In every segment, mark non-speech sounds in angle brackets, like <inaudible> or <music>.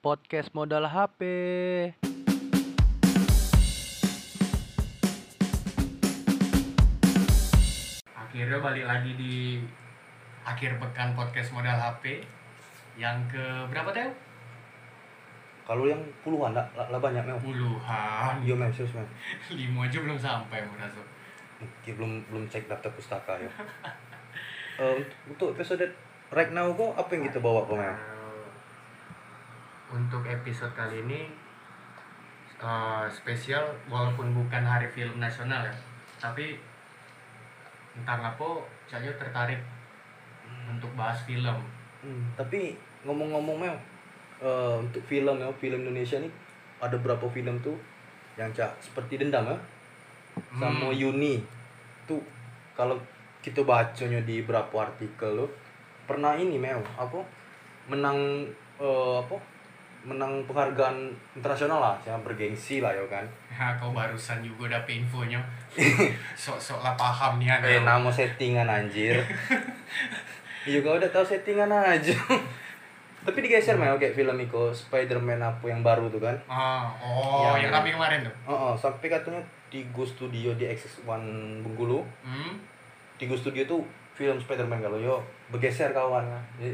podcast modal HP. Akhirnya balik lagi di akhir pekan podcast modal HP yang ke berapa Teo? Kalau yang puluhan lah, lah, lah banyak memang. Puluhan. Iya memang serius memang. <laughs> Lima aja belum sampai merasa. Mungkin belum belum cek daftar pustaka ya. <laughs> Eh, untuk episode right now kok apa yang kita bawa kok memang? Untuk episode kali ini eh, spesial walaupun bukan hari film nasional ya, tapi entah apa saya tertarik untuk bahas film. Hmm, tapi ngomong-ngomong memang eh, untuk film ya film Indonesia nih ada berapa film tuh yang cak seperti dendam ya sama Hmm. Yuni tuh kalau kita bacanya di berapa artikel lo pernah ini Mel apa menang eh, apa menang penghargaan internasional lah yang bergengsi lah ya kan Ya, kau barusan juga dapet infonya. <laughs> Sok-sok lah paham nih eh ada. nama settingan anjir <laughs> iya kau udah tahu settingan aja tapi digeser Mel kayak film Iko Spider-Man apa yang baru tuh kan Ah, oh, Yang- yang kami kemarin tuh. oh, oh, sampai katanya di Go Studio di XX1 Bengkulu Hmm. di Go Studio tuh film Spider-Man kalau yo bergeser kawan lah jadi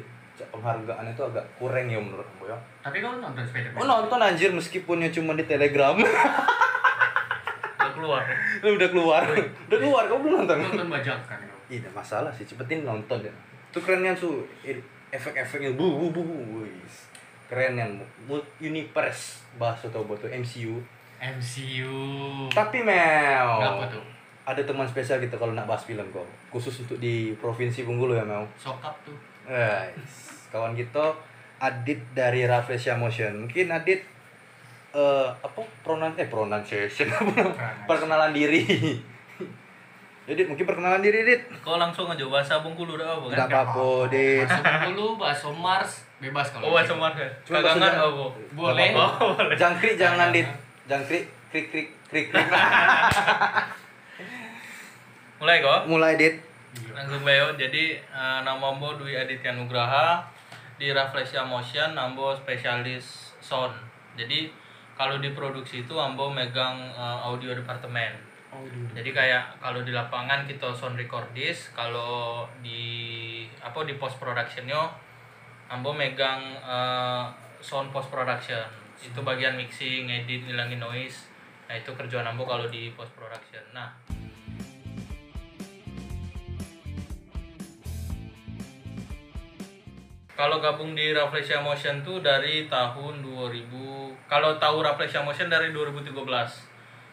penghargaan itu agak kurang ya menurut aku ya Tapi kau nonton Spider-Man? oh nonton anjir meskipun ya cuma di Telegram udah keluar lu udah keluar udah keluar kau belum nonton Nonton bajakan. Iya, masalah sih, cepetin nonton ya. Itu kerennya tuh i- efek-efeknya bu bu bu bu. Wis. Keren yang universe bahasa atau buat MCU. MCU. Tapi Mel, Apa tuh? ada teman spesial kita kalau nak bahas film kok. Khusus untuk di Provinsi Bengkulu ya Mel. Sokap tuh. Guys, kawan kita Adit dari Rafflesia Motion. Mungkin Adit eh apa pronan eh pronunciation <laughs> perkenalan diri. <laughs> Jadi mungkin perkenalan diri Dit. kau langsung aja bahasa Bengkulu udah apa kan Enggak apa-apa, Dit. Masuk dulu, bahasa Mars, bebas kalau. oh bahasa Mars ya Cuma bahasa- apa Boleh. oh boleh <laughs> Jangkrik jangan dit. Jangkrik krik krik krik krik. mulai kok Mulai dit. Langsung bayo jadi eh, nama ambo Dwi Aditya Nugraha di Rafflesia Motion ambo spesialis sound. Jadi kalau di produksi itu ambo megang eh, audio departemen. Jadi kayak kalau di lapangan kita sound recordist kalau di apa di post productionnya ambo megang eh, sound post production. Itu bagian mixing edit ngilangin noise. Nah itu kerjaan ambo kalau di post production. Nah kalau gabung di Rafflesia Motion tuh dari tahun 2000 kalau tahu Rafflesia Motion dari 2013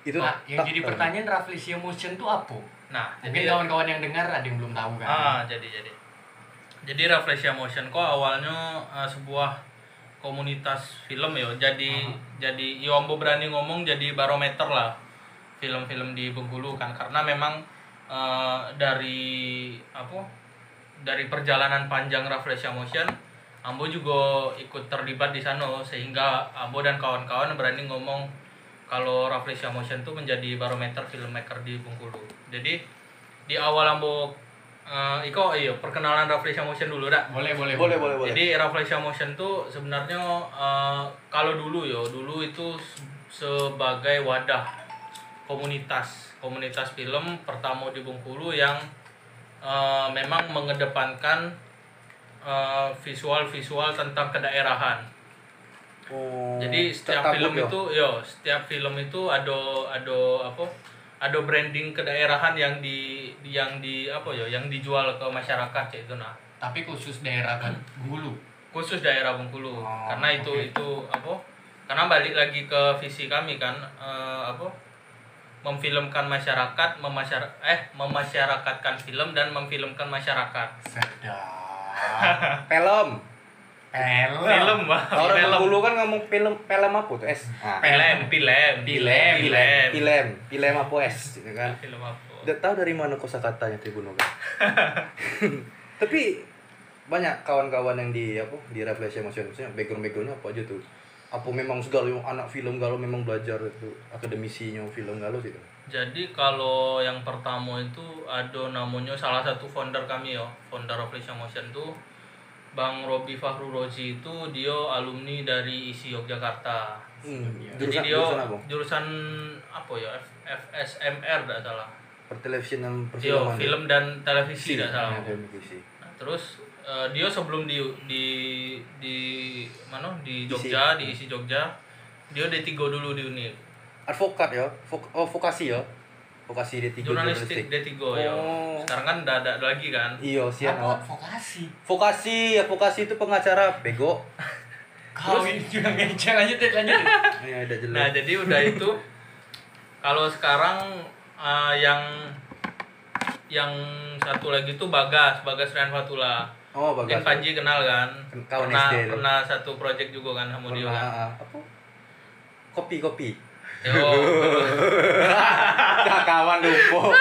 Itu Nah, yang jadi pertanyaan Rafflesia Motion tuh apa? nah Mungkin jadi kawan-kawan yang dengar ada yang belum tahu kan. Ah, jadi jadi. Jadi Rafflesia Motion kok awalnya uh, sebuah komunitas film ya. Jadi jadi yo ambo berani ngomong jadi barometer lah film-film di Bengkulu kan karena memang uh, dari apa? Dari perjalanan panjang Rafflesia Motion Ambo juga ikut terlibat di sana sehingga Ambo dan kawan-kawan berani ngomong kalau Rafflesia Motion itu menjadi barometer filmmaker di Bengkulu. Jadi di awal Ambo eh Iko iya perkenalan Rafflesia Motion dulu dah. Boleh, boleh, boleh boleh boleh. Jadi Rafflesia Motion tuh sebenarnya eh, kalau dulu yo dulu itu se- sebagai wadah komunitas komunitas film pertama di Bengkulu yang eh, memang mengedepankan eh, visual-visual tentang kedaerahan. Oh, Jadi setiap film yo. itu, yo setiap film itu ada ada apa? Ada branding kedaerahan yang di yang di apa ya? Yang dijual ke masyarakat ya itu nah. Tapi khusus daerah kan Bengkulu. Khusus daerah Bengkulu. Oh, Karena itu oke. itu apa? Karena balik lagi ke visi kami kan eh, apa? Memfilmkan masyarakat, memasyar eh memasyarakatkan film dan memfilmkan masyarakat. Sedap. <laughs> Film. Film. Film, Bang. Orang film. dulu kan ngomong film film apa tuh S. Ah. Film, film, Film, film. Film, film apa S gitu kan. Film apa? Udah tahu dari mana kosakatanya Tribuno kan. <laughs> Tapi banyak kawan-kawan yang di apa di Motion maksudnya background backgroundnya apa aja tuh apa memang segala yang anak film galau memang belajar itu akademisinya film galau sih tuh Jadi kalau yang pertama itu ada namanya salah satu founder kami ya, founder of Motion tuh Bang Robi Fahru Rozi itu dia alumni dari ISI Yogyakarta. Hmm. Iya. Jadi Jurusan, dia jurusan apa? jurusan apa ya? F- FSMR tidak salah. Pertelevisian dan Yo, perfilman. film dan televisi tidak salah. Ya. Nah, terus eh, dia sebelum di di di mana di Isi. Jogja di isi Jogja dia D3 dulu di Unif Advokat ya, Vok- oh vokasi ya, vokasi D3 jurnalistik D3 ya Oh. sekarang kan udah ada lagi kan Iya, sian Apa? Vokasi. Vokasi, vokasi itu pengacara bego. <laughs> Kau ini juga deh lanjut. <laughs> Ya, ada jelas. nah jadi udah itu kalau sekarang eh, yang yang satu lagi tuh Bagas Bagas Rian Fatula oh, mungkin bagus. Panji kenal kan Kawan pernah SD pernah satu project juga kan sama dia kan ah, apa? Kopi, kopi. Yo, <laughs> Nah, kawan lupa. <laughs>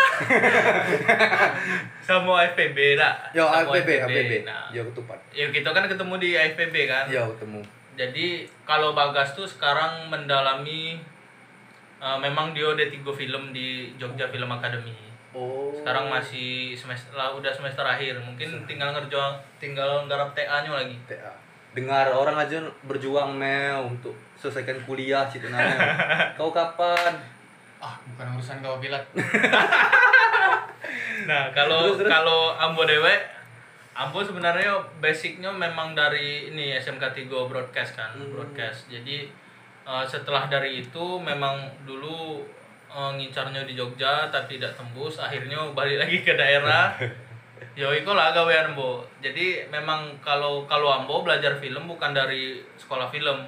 sama FPB lah Yo, Sama AFPB, AFPB. nah Yo, ketupat. ya kita kan ketemu di FPB kan Yo, ketemu. jadi kalau Bagas tuh sekarang mendalami eh, memang dia ada tiga film di Jogja Film Academy Oh. sekarang masih semester lah udah semester akhir mungkin tinggal ngerja tinggal nggarap TA nya lagi TA. Dengar orang aja berjuang mel untuk selesaikan kuliah situ nanya. <laughs> Kau kapan? Ah, bukan urusan kau bilang. <laughs> nah kalau Terus, terus? kalau Ambo Dewe Ambo sebenarnya basicnya memang dari ini SMK 3 broadcast kan Hmm. broadcast jadi eh, setelah dari itu memang dulu eh, ngincarnya di Jogja tapi tidak tembus akhirnya balik lagi ke daerah <laughs> Yo iko lah gawean Ambo. Jadi memang kalau kalau Ambo belajar film bukan dari sekolah film,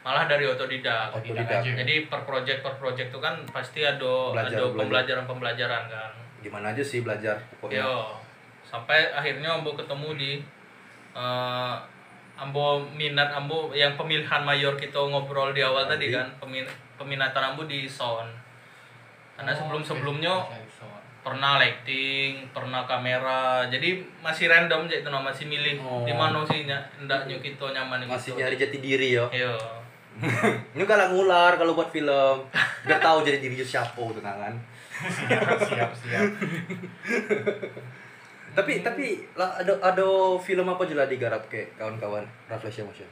malah dari otodidak. Otodidak. Jadi per project per project itu kan pasti ada Belajar, ada belajar. pembelajaran-pembelajaran kan. Gimana aja sih belajar pokoknya. Yo, sampai akhirnya Ambo ketemu di eh, Ambo minat Ambo yang pemilihan mayor kita ngobrol di awal tadi Tadi. kan, pemin- peminatan Ambo di sound. Karena Oh. Bisa, bisa. pernah lighting, pernah kamera. Jadi masih random aja itu nah, masih milih Oh. di mana sih nya- hendaknya kita nyaman Masih gitu. nyari jati diri yo. Iya. <laughs> Ini kalau ngular kalau buat film, biar tahu jadi diri siapa tuh kan. <laughs> siap, siap. Tapi tapi lah ada ada film apa aja lah digarap ke kawan-kawan Reflection Motion.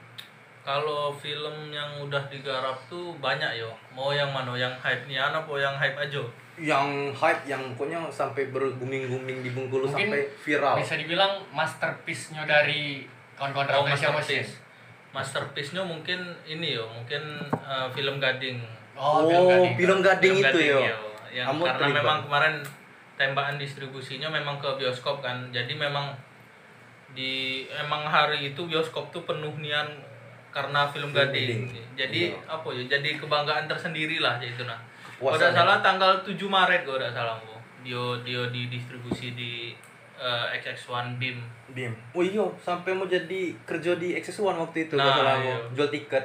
Kalau film yang udah digarap tuh banyak yo. Mau yang mana? Yang hype nih apa yang hype aja? Yang hype yang pokoknya sampai berguming-guming di Bengkulu Mungkin sampai viral. Bisa dibilang masterpiece-nya dari kawan-kawan Oh, masterpiece. Masterpiece-nya mungkin ini yo, mungkin eh, film Gading. Oh, Oh, film film Gading. gading itu yo. Yang Kamu karena terlibat. memang kemarin tembakan distribusinya memang ke bioskop kan. Jadi memang di emang hari itu bioskop tuh penuh nian karena film Film Gading. Gading. Jadi Iya. apa ya? Jadi kebanggaan tersendiri lah itu nah. Kalau salah tanggal 7 Maret kalau tidak salah Bu. Dio Dio didistribusi di eh, XX1 BIM. Bim. Oh iya, sampai mau jadi kerja di XS1 waktu itu Nah, salah iya. jual tiket.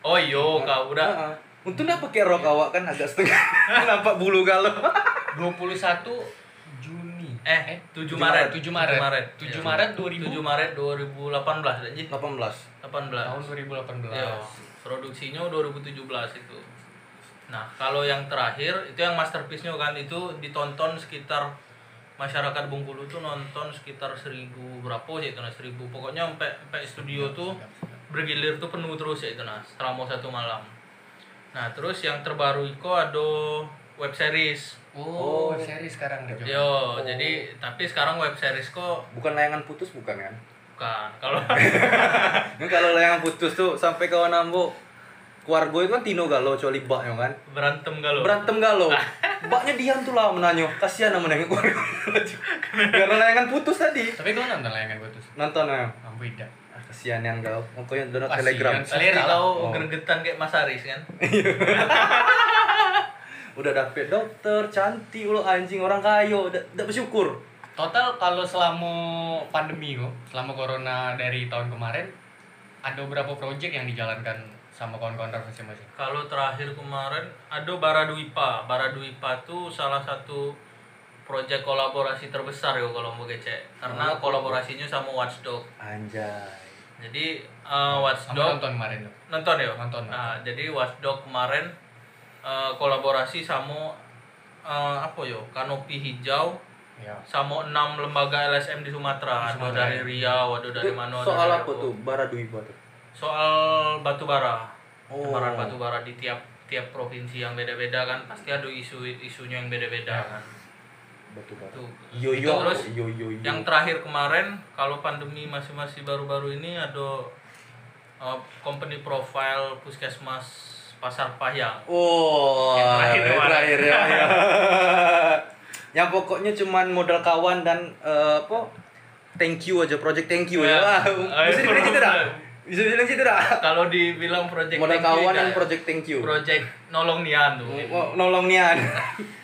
Oh iyo kau udah Heeh. Untung dah pakai rok awak kan agak setengah. <laughs> Nampak bulu galau. 21 Juni. eh 7 7 Maret 7 Maret. 7 Maret 7 Iya. Maret 2000. 7 Maret 2018 anjir 18. 18 Tahun 2018. Iya, produksinya 2017 itu. Nah, kalau yang terakhir itu yang masterpiece-nya kan itu ditonton sekitar masyarakat Bengkulu tuh nonton sekitar seribu berapa sih itu nah seribu pokoknya sampai sampai studio tuh bergilir tuh penuh terus ya itu nah selama satu malam. Nah terus yang terbaru itu ada web series. Oh, web series sekarang udah Yo, jadi tapi sekarang web series kok Bukan layangan putus bukan kan? bukan kalau <laughs> kalau layangan putus tuh sampai kawan ambo keluarga itu kan Tino galau kecuali baknya kan. berantem galau. Berantem galau. <laughs> Baknya diam tuh lah menanyo. Kasihan sama nengok keluarga. <laughs> Karena layangan putus tadi. Tapi kau nonton layangan gue tuh. Nonton ya. Mampu tidak. Ah, kasihan yang kau. Pokoknya download Kasihan. Telegram. Salah. kau Oh. gregetan kayak Mas Aris kan. Udah dapet dokter, cantik ulo anjing orang kaya, udah, udah bersyukur. Total kalau selama pandemi kok, selama corona dari tahun kemarin, ada berapa project yang dijalankan sama kawan-kawan Motion? Kalau terakhir kemarin ada Baraduipa. Baraduipa tuh salah satu proyek kolaborasi terbesar ya kalau mau kecek. Karena Oh. kolaborasinya sama Watchdog. Anjay. Jadi uh, Kamu Watchdog nonton kemarin nonton ya? Nonton, Nah, jadi Watchdog kemarin uh, kolaborasi sama uh, apa yo? Kanopi hijau Ya. sama enam lembaga LSM di Sumatera, Di ada Sumatera, dari ya. Riau, ada dari Itu mana? soal dari apa tuh Baraduiba tuh Soal batu bara. Oh. Batu bara di tiap tiap provinsi yang beda-beda kan pasti ada isu isunya yang beda-beda Ya. kan. batu bara Tuh. yo yo terus yo yo yo Yang terakhir kemarin kalau pandemi masih masih baru-baru ini ada uh, company profile puskesmas Pasar Payang. Oh, Yang terakhir yang terakhir ya. ya. <laughs> yang pokoknya cuman modal kawan dan eh, apa? Thank you aja, project thank you ya. Ya. Wah, Ah, <laughs> bisa dibilang gitu dah. <laughs> Bisa dibilang gitu dah. Kalau dibilang project Modal kawan dan ya? project thank you. project nolong nian tuh. Oh, nolong nian.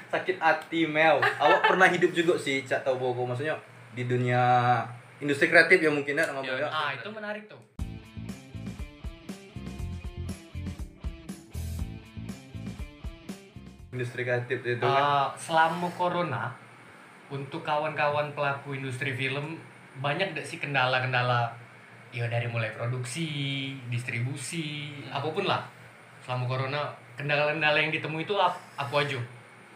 Sakit hati Mel. Awak pernah hidup juga sih, Cak tahu Bogo maksudnya di dunia industri kreatif ya mungkin ya ya. Ya. Ah, itu menarik tuh. Industri kreatif itu kan. Eh, selama corona untuk kawan-kawan pelaku industri film banyak gak sih kendala-kendala ya dari mulai produksi, distribusi, apa pun lah. Selama corona kendala-kendala yang ditemui itu ap- apa aja?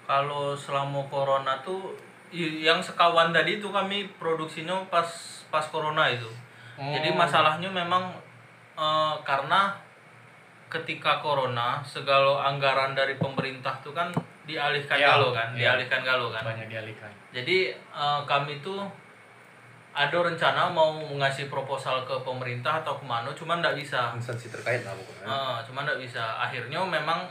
Kalau selama corona tuh yang sekawan tadi itu kami produksinya pas pas corona itu. Oh. Jadi masalahnya memang eh, karena ketika corona segala anggaran dari pemerintah tuh kan dialihkan Iya, galau kan, iya. dialihkan galau kan. banyak dialihkan. Jadi eh, kami tuh ada rencana mau ngasih proposal ke pemerintah atau ke mana, cuman nggak bisa. Instansi terkait lah pokoknya. Ah, cuman nggak bisa. Akhirnya memang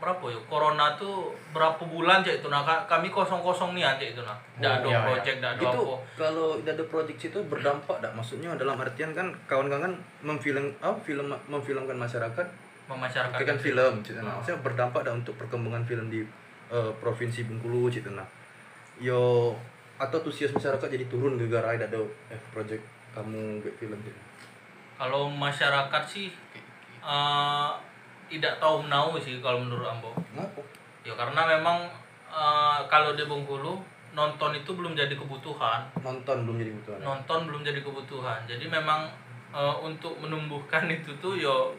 berapa ya? Corona tuh berapa bulan cek itu nah ka- kami kosong kosong nih cek itu nah. Nggak ada iya, iya. project, nggak ada itu apa. kalau tidak ada project itu berdampak tak maksudnya dalam artian kan kawan-kawan memfilm oh, film memfilmkan masyarakat Memasyarakatkan kan film gitu nah maksudnya berdampak dah untuk perkembangan film di eh, provinsi Bengkulu gitu nah yo atau tusias masyarakat jadi turun gara-gara ada eh project kamu buat film gitu Kalau masyarakat sih eh, tidak tahu menau sih kalau menurut Ambo. ngapa Ya karena memang eh, kalau di Bengkulu nonton itu belum jadi kebutuhan. nonton belum jadi kebutuhan. Nonton belum jadi kebutuhan. Jadi memang eh, untuk menumbuhkan <laughs> itu tuh yo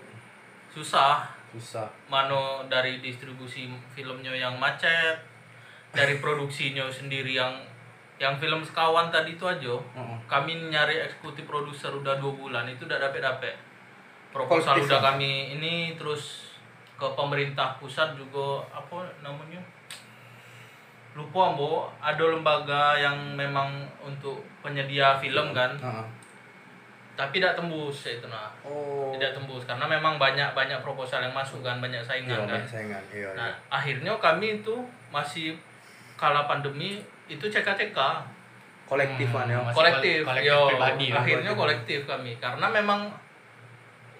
susah. Susah. Mano dari distribusi filmnya yang macet dari produksinya sendiri yang yang film sekawan tadi itu aja. Heeh. kami nyari eksekutif produser udah dua bulan itu udah dapet dapet proposal Kolektif udah ya? kami ini terus ke pemerintah pusat juga apa namanya? Lupa ambo ada lembaga yang memang untuk penyedia film kan? Heeh. tapi tidak tembus ya itu nah oh. Tidak tembus karena memang banyak banyak proposal yang masuk kan? Banyak iya saingan kan? banyak saingan. Iya nah iya. akhirnya kami itu masih kala pandemi itu CK-CK kolektifan ya? Masih kolektif, kolektif yo. pribadi ya, akhirnya kolektif kami. Karena memang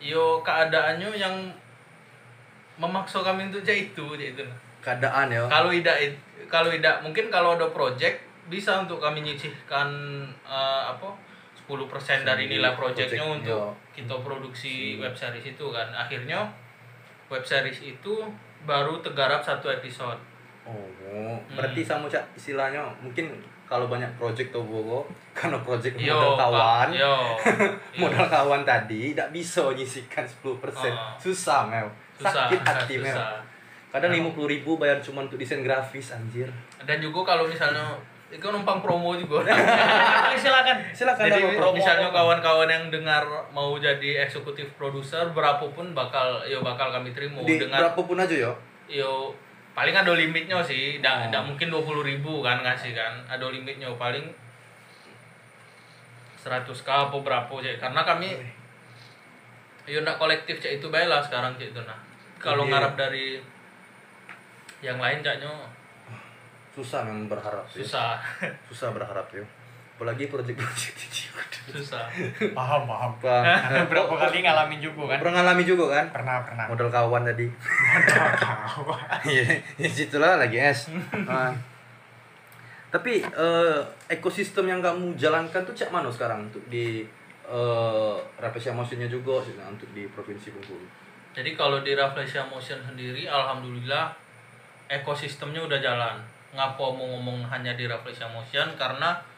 yo keadaannya yang memaksa kami untuk jadi itu jadi itu. Keadaan ya kalau tidak kalau tidak mungkin kalau ada project bisa untuk kami nyisihkan eh, apa 10% dari nilai projectnya project, untuk yo. kita produksi Hmm. web series itu kan. Akhirnya web series itu baru tergarap satu episode. Oh, berarti sama cak istilahnya mungkin kalau banyak project tuh Bogo <laughs> karena project Yo, modal kawan, yo <laughs> yo. modal kawan tadi tidak bisa nyisikan 10% Ah. susah Mel, susah sakit <laughs> hati Mel. Kadang lima puluh ribu bayar cuma untuk desain grafis anjir. dan juga kalau misalnya itu numpang promo juga silakan. Silakan jadi promo. misalnya kawan-kawan yang dengar mau jadi eksekutif produser berapapun bakal yo bakal kami terima di dengan berapapun aja ya. yo paling ada limitnya sih Oh. tidak tidak mungkin dua puluh ribu kan ngasih kan ada limitnya paling 100 k apa berapa cek karena kami yo ndak kolektif cek itu baik lah sekarang cek itu nah kalau Iya. ngarap dari yang lain caknya Susah memang berharap ya. susah Susah berharap ya. Apalagi project-project juga. susah Paham, paham. Bang, <laughs> Berapa kali ngalamin juga kan? pernah ngalami juga kan? Pernah, pernah. Modal kawan tadi. Iya, di situlah lagi es. Nah. Tapi eh, ekosistem yang kamu jalankan tuh cak mana sekarang untuk di Rafflesia Motionnya juga sih, untuk di provinsi Bengkulu. Jadi kalau di Rafflesia Motion sendiri, alhamdulillah ekosistemnya udah jalan. Ngapa mau ngomong hanya di Rafflesia Motion? Karena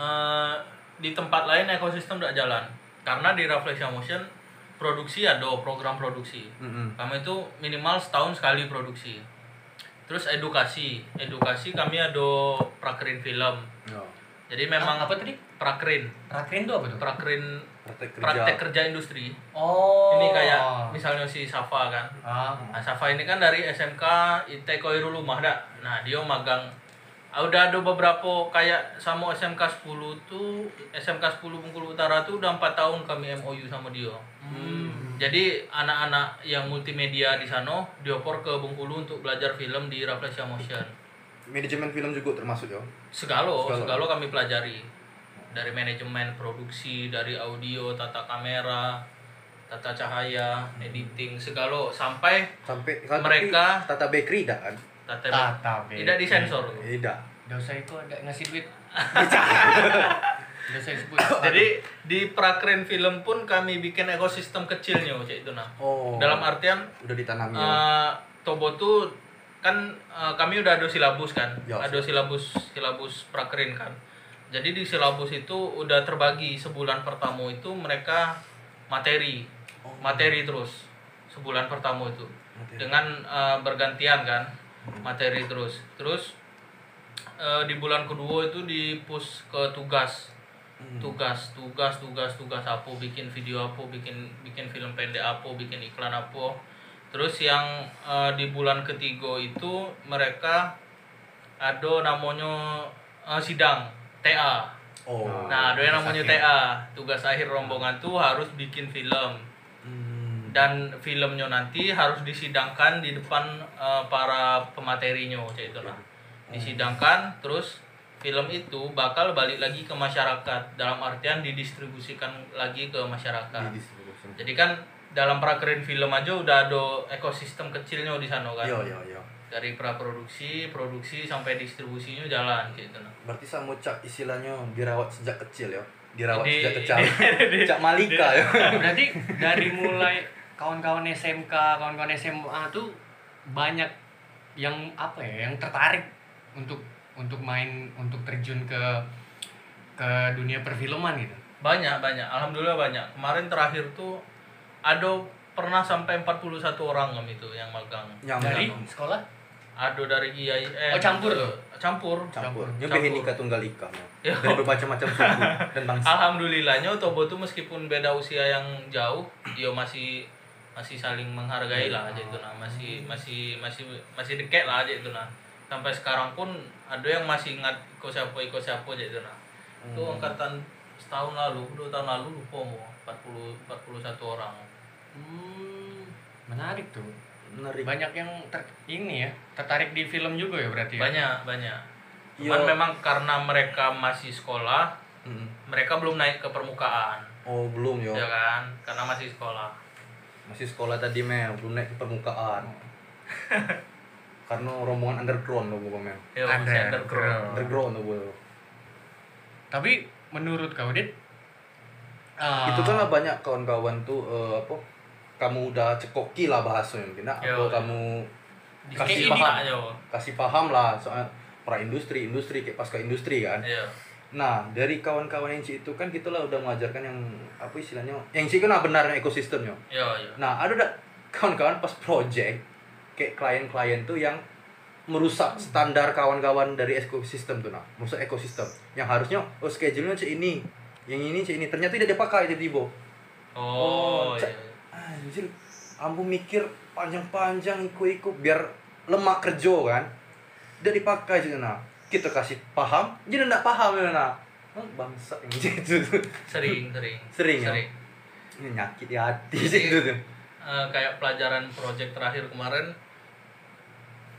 eh, di tempat lain ekosistem udah jalan. Karena di Rafflesia Motion produksi ada program produksi. Mm-mm. Kami itu minimal setahun sekali produksi. terus edukasi edukasi kami ada prakerin film Ya. jadi memang apa tadi? prakerin Rakrin itu apa tuh? prakerin Praktek kerja. praktek kerja industri Oh. ini kayak misalnya si Safa kan Ah. Nah, Safa ini kan dari SMK IT Koirul Rumah dah. Nah, dia magang udah ada beberapa kayak sama SMK 10 tuh SMK 10 Bengkulu Utara tuh udah 4 tahun kami MOU sama dia. Hmm. Jadi anak-anak yang multimedia di sana diopor ke Bengkulu untuk belajar film di Rafflesia Motion. Manajemen film juga termasuk ya. Segalo, Segalo. segalo kami pelajari. Dari manajemen produksi, dari audio, tata kamera, tata cahaya, editing, segalo sampai Sampai kan Mereka- Tata Bakery dah kan? Tata, Tata tidak disensor. Tidak. Dosa itu ada ngasih duit. <laughs> Dosa sebut. Jadi di prakren film pun kami bikin ekosistem kecilnya cek itu nah. Oh. Dalam artian udah ditanami ya. eh, Tobo tuh kan eh, kami udah ada silabus kan, Ya. ada silabus silabus prakren kan. Jadi di silabus itu udah terbagi sebulan pertama itu mereka materi, Oh. materi terus sebulan pertama itu Materi. dengan eh, bergantian kan materi terus, terus eh, di bulan kedua itu di push ke tugas Hmm. tugas tugas tugas tugas apa bikin video apa bikin bikin film pendek apa bikin iklan apa terus yang eh, di bulan ketiga itu mereka ada namanya eh, sidang TA Oh. nah ada yang namanya akhir. TA tugas akhir rombongan tuh harus bikin film. Dan filmnya nanti harus disidangkan di depan eh, para pematerinya cek itu lah disidangkan terus film itu bakal balik lagi ke masyarakat dalam artian didistribusikan lagi ke masyarakat jadi kan dalam prakerin film aja udah ada ekosistem kecilnya di sana kan Iya, iya, iya. dari praproduksi produksi sampai distribusinya jalan gitu nah Berarti sama cak istilahnya dirawat sejak kecil ya. Dirawat Di- sejak kecil. <laughs> cak Malika ya. <laughs> Berarti dari mulai kawan-kawan SMK, kawan-kawan SMA tuh banyak yang apa ya, yang tertarik untuk untuk main untuk terjun ke ke dunia perfilman gitu. banyak banyak alhamdulillah banyak kemarin terakhir tuh ada pernah sampai 41 orang kami tuh yang magang Yang Dari yang- sekolah? ada dari IAIN Oh, campur tuh? campur campur. Campur. Nyobain Campur. nikah tunggal ika. Ya. Dan bermacam-macam suku <laughs> dan bangsa. alhamdulillahnya Tobo tuh meskipun beda usia yang jauh dia masih masih saling menghargai lah aja itu nah masih masih masih masih deket lah aja itu nah sampai sekarang pun ada yang masih ingat ikut siapa ikut siapa aja itu nah itu Hmm. angkatan setahun lalu dua tahun lalu lupa mau 40 41 orang Hmm, menarik tuh. Menarik. Banyak yang ter, ini ya, tertarik di film juga ya berarti ya. banyak banyak Yo. cuman memang karena mereka masih sekolah Hmm. mereka belum naik ke permukaan Oh, belum yo. ya kan karena masih sekolah Masih sekolah tadi mel, belum naik ke permukaan. <laughs> Karena rombongan underground loh pokoknya. ya masih underground Underground. Underground loh Bu. Tapi menurut kau Dit, ah, itu kan lah banyak kawan-kawan tuh eh, apa kamu udah cekoki lah bahasanya mungkin nah, Yo, atau yo. kamu Di kasih paham kasih paham lah soal pra industri industri kayak pasca industri kan Iya. Nah dari kawan-kawan yang itu kan kita lah udah mengajarkan yang apa istilahnya yang sih kan benarnya ekosistemnya Iya, iya. nah ada dak kawan-kawan pas project kayak klien-klien tuh yang merusak standar kawan-kawan dari ekosistem tuh nah merusak ekosistem yang harusnya oh schedule-nya cek ini yang ini cek ini ternyata tidak dipakai tiba-tiba Oh, Oh, iya. ca- Anjir, ambu mikir panjang-panjang ikut-ikut biar lemak kerja kan. Udah dipakai sih nah. Kita kasih paham, jadi enggak paham ya nah. Oh, bangsa <laughs> gitu. Sering, sering. Sering ya? Sering. Ini nyakit di hati sih itu tuh. Eh, kayak pelajaran project terakhir kemarin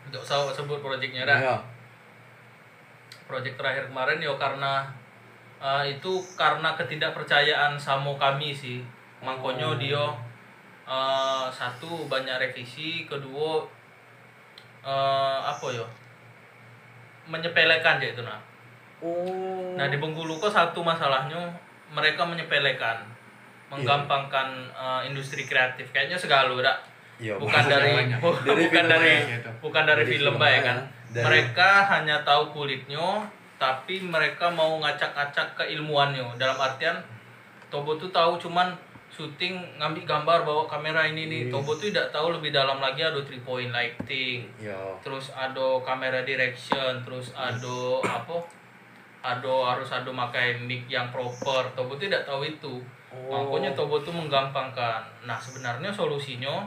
nggak usah sebut projectnya dah. Ya. Project terakhir kemarin ya karena eh, itu karena ketidakpercayaan sama kami sih. Makanya Oh. dia eh, satu banyak revisi, kedua eh, apa ya? Menyepelekan ya itu nah. Oh. Nah di Bengkulu kok satu masalahnya mereka menyepelekan, menggampangkan eh, industri kreatif. Kayaknya segala dak. Iya, bukan dari <laughs> bu- Dari bukan film dari gitu. bukan dari, Dari film film baik banyak. kan. Dari- Mereka hanya tahu kulitnya, tapi mereka mau ngacak-ngacak keilmuannya. Dalam artian Tobo tuh tahu cuman syuting ngambil gambar bawa kamera ini nih Tobo tuh tidak tahu lebih dalam lagi ada three point lighting. Yo. terus ada kamera direction terus ada apa? Ada harus ada pakai mic yang proper. Tobo tuh tidak tahu itu. Oh. makanya Tobo tuh menggampangkan. Nah sebenarnya solusinya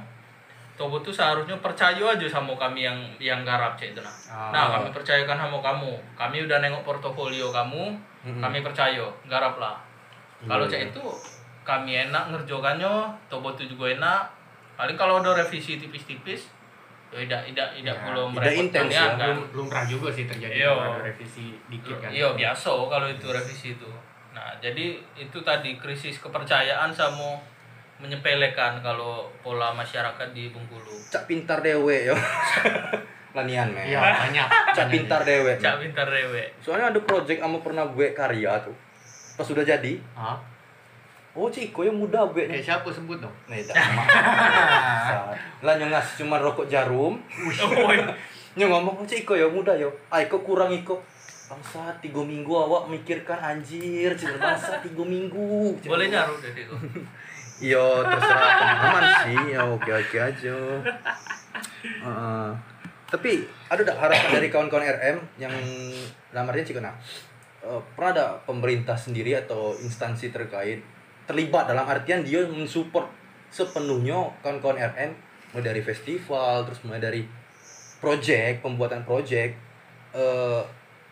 Tobo tuh seharusnya percaya aja sama kami yang yang garap cek itu nah Ah. nah kami percayakan sama kamu. Kami udah nengok portofolio kamu Mm-mm. kami percaya. Garap lah kalau Iya. cek itu kami enak ngerjokannya Tobo tuh juga enak paling kalau ada revisi tipis-tipis ya tidak tidak tidak Ya, perlu tidak merepotkan intens ya, ya, kan belum belum pernah juga sih terjadi Iya. kalau ada revisi dikit kan iya biasa kalau itu revisi itu nah jadi itu tadi krisis kepercayaan sama menyepelekan kalau pola masyarakat di Bengkulu Cak pintar dewe yo. <laughs> Lanian men. iya banyak Cak pintar dewe. cak pintar rewe Soalnya ada project kamu pernah buat karya tuh. Pas sudah jadi, Hah? Oh Ciko yang muda buat eh nih. siapa sebut dong Nih, tak <laughs> Lah yang ngasih cuma rokok jarum. <laughs> Yang ngomong, oh Ciko ya muda yo. Ay kok kurang iko. Bangsa tiga minggu awak mikirkan anjir, cina bangsa tiga minggu. Cina. boleh nyaru deh itu Iya, terserah teman sih. Ya oke oke aja. Heeh. tapi ada tak harapan dari kawan-kawan RM yang dalam artian Cikona eh, pernah ada pemerintah sendiri atau instansi terkait terlibat dalam artian dia mensupport sepenuhnya kawan-kawan RM mulai dari festival terus mulai dari project pembuatan project eh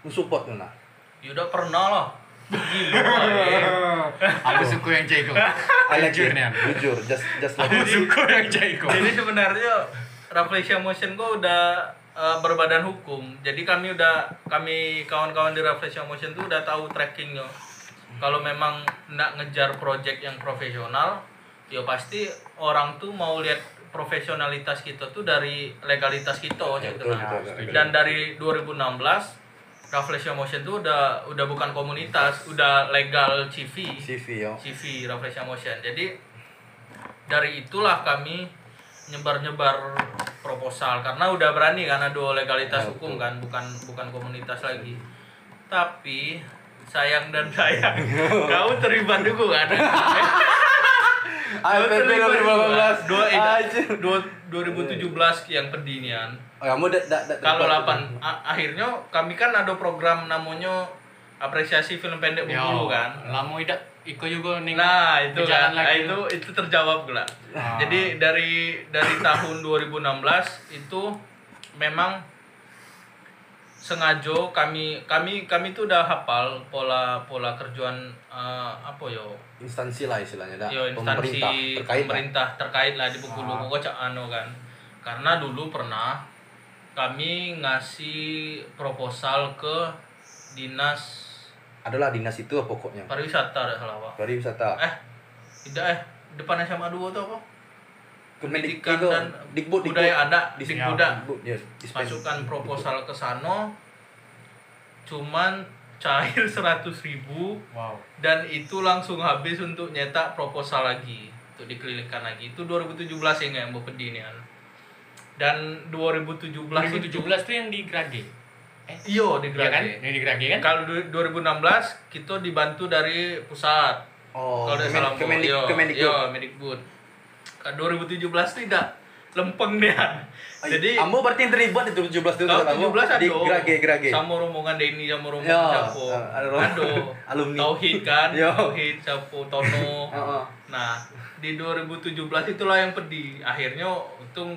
mensupport Nuna ya udah pernah eh. <laughs> aku suka yang jago I like Jujur nih jujur just just like aku suka yang jago jadi sebenarnya Reflection Motion gua udah eh, berbadan hukum. Jadi kami udah kami kawan-kawan di Reflection Motion tuh udah tahu trackingnya kalau memang nak ngejar project yang profesional ya pasti orang tuh mau lihat profesionalitas kita tuh dari legalitas kita Ya, gitu kan. dan dari 2016 Reflection Motion tuh udah udah bukan komunitas udah legal CV CV ya CV Reflection Motion. Jadi dari itulah kami nyebar-nyebar proposal karena udah berani kan ada legalitas Ya, hukum kan bukan bukan komunitas lagi. Tapi sayang dan sayang kau terlibat juga kan. Kau APP terlibat juga. 2018 Dua, eh, Anjir. dua- 2017 yang pendinian. Oh, kamu dak dak dak Kalau terlibat. 8 a- akhirnya kami kan ada program namanya apresiasi film pendek Bengkulu kan. lama tidak Iko juga nih Nah itu kan, nah, lagi. itu itu terjawab gula. Ah. Jadi dari dari tahun 2016 itu memang sengaja kami kami kami tuh udah hafal pola pola kerjaan eh, apa yo? Instansi lah istilahnya yo pemerintah terkait lah. pemerintah terkait lah di Bengkulu. Ah. anu kan. Karena dulu pernah kami ngasih proposal ke dinas adalah dinas itu pokoknya. pariwisata ada salah Pak. pariwisata. Eh tidak eh depan SMA 2 tuh apa pendidikan itu, dan Dikbud, budaya Dikbud. ada di Buda Dikbud, ya, dispen- masukkan proposal ke sana cuman cair <laughs> 100.000 ribu. Wow. Dan itu langsung habis untuk nyetak proposal lagi. Untuk dikelilingkan lagi. Itu 2017 ya nggak yang mau pedinian dan 2017 itu 2017 tuh yang di Grage? Eh iyo di iya kan? Grage. yang di Grage kan? Kalau du- 2016 kita dibantu dari pusat. Oh kalau dari Kemen- Salambo. Kemendik iya, Kemendikbud. Iya, Kemendikbud. Kan 2017 tidak lempeng dia jadi Ambo berarti yang terlibat itu 17 itu Tahun Ambo 17 ada di Grage Grage Sama rombongan Denny sama rombongan Capo eh, ada rombongan Ada <laughs> alumni. Tauhid kan Ya. Tauhid, Capo, Tono Heeh. <laughs> Nah di 2017 itulah yang pedih Akhirnya untung